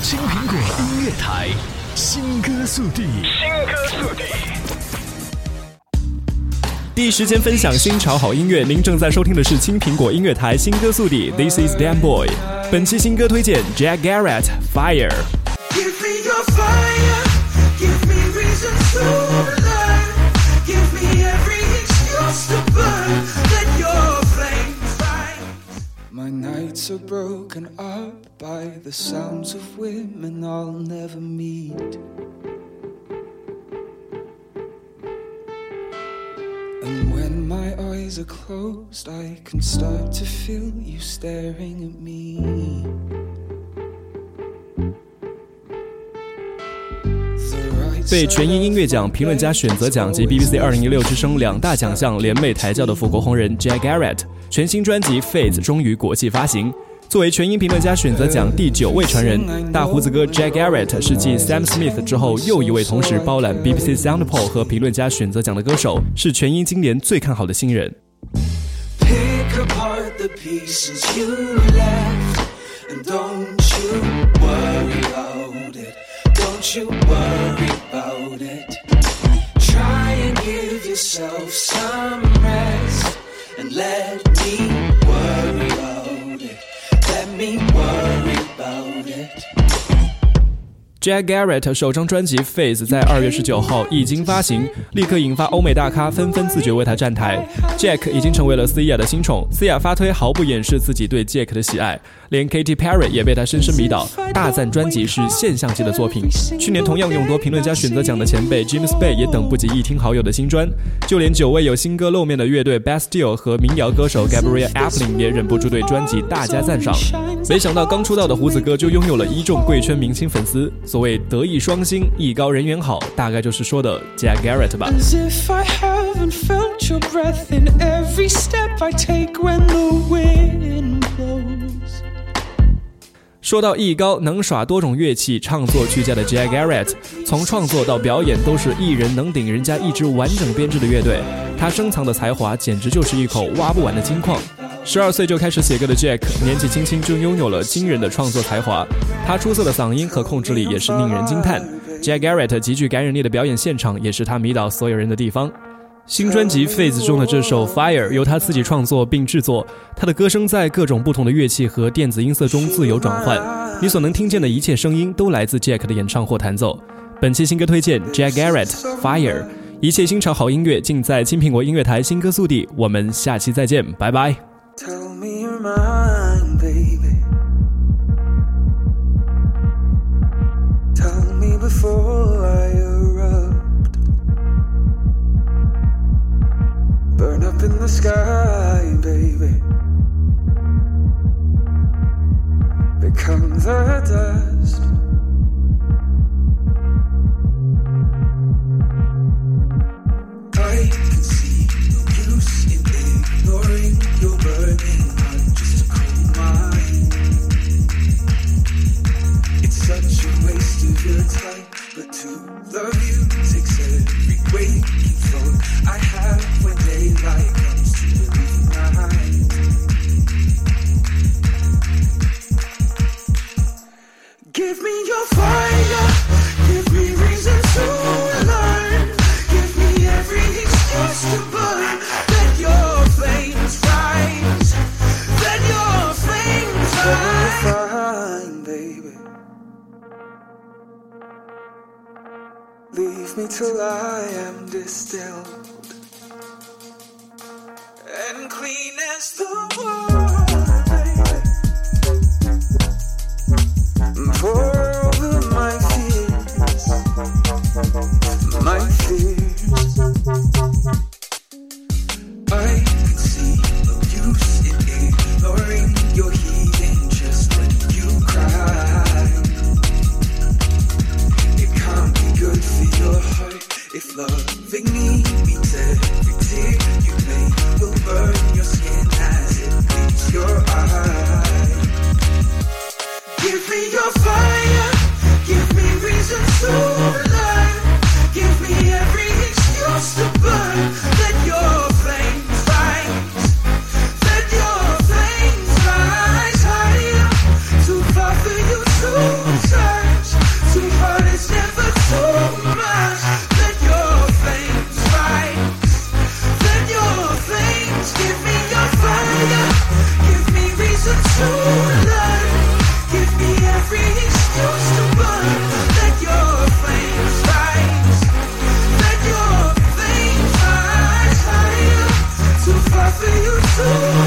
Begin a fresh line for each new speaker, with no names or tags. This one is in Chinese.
青苹果音乐台，新歌速递。新歌速递。
第一时间分享新潮好音乐，您正在收听的是青苹果音乐台新歌速递。This is Dan Boy。本期新歌推荐：Jack Garrett Fire。
Are broken up by the sounds of women I'll never meet. And when my eyes are closed, I can start to feel you staring at me.
被全英音乐奖、评论家选择奖及 BBC 二零一六之声两大奖项联袂抬轿的富国红人 Jack Garrett，全新专辑《Fades》终于国际发行。作为全英评论家选择奖第九位传人，大胡子哥 Jack Garrett 是继 Sam Smith 之后又一位同时包揽 BBC Soundpoll 和评论家选择奖的歌手，是全英今年最看好的新人。
Let me
Jack Garrett 首张专辑《Face》在二月十九号一经发行，立刻引发欧美大咖纷纷自觉为他站台。Jack 已经成为了 Sia 的新宠，Sia 发推毫不掩饰自己对 Jack 的喜爱，连 Katy Perry 也被他深深迷倒，大赞专辑是现象级的作品。去年同样勇夺评论家选择奖的前辈 James Bay 也等不及一听好友的新专，就连久未有新歌露面的乐队 Bastille 和民谣歌手 Gabrielle Aplin 也忍不住对专辑大加赞赏。没想到刚出道的胡子哥就拥有了一众贵圈明星粉丝。所谓德艺双馨，艺高人缘好，大概就是说的 Jack Garrett 吧。说到艺高，能耍多种乐器，唱作俱佳的 Jack Garrett，从创作到表演都是一人能顶人家一支完整编制的乐队。他深藏的才华简直就是一口挖不完的金矿。十二岁就开始写歌的 Jack，年纪轻轻就拥有了惊人的创作才华。他出色的嗓音和控制力也是令人惊叹。Jack Garrett 极具感染力的表演现场也是他迷倒所有人的地方。新专辑《Phase》中的这首《Fire》由他自己创作并制作，他的歌声在各种不同的乐器和电子音色中自由转换，你所能听见的一切声音都来自 Jack 的演唱或弹奏。本期新歌推荐：Jack Garrett《Fire》，一切新潮好音乐尽在青苹果音乐台新歌速递。我们下期再见，拜拜。
Baby. Tell me before I erupt. Burn up in the sky, baby. Become the dust. Leave me till I am distilled and clean as the world, Thank you.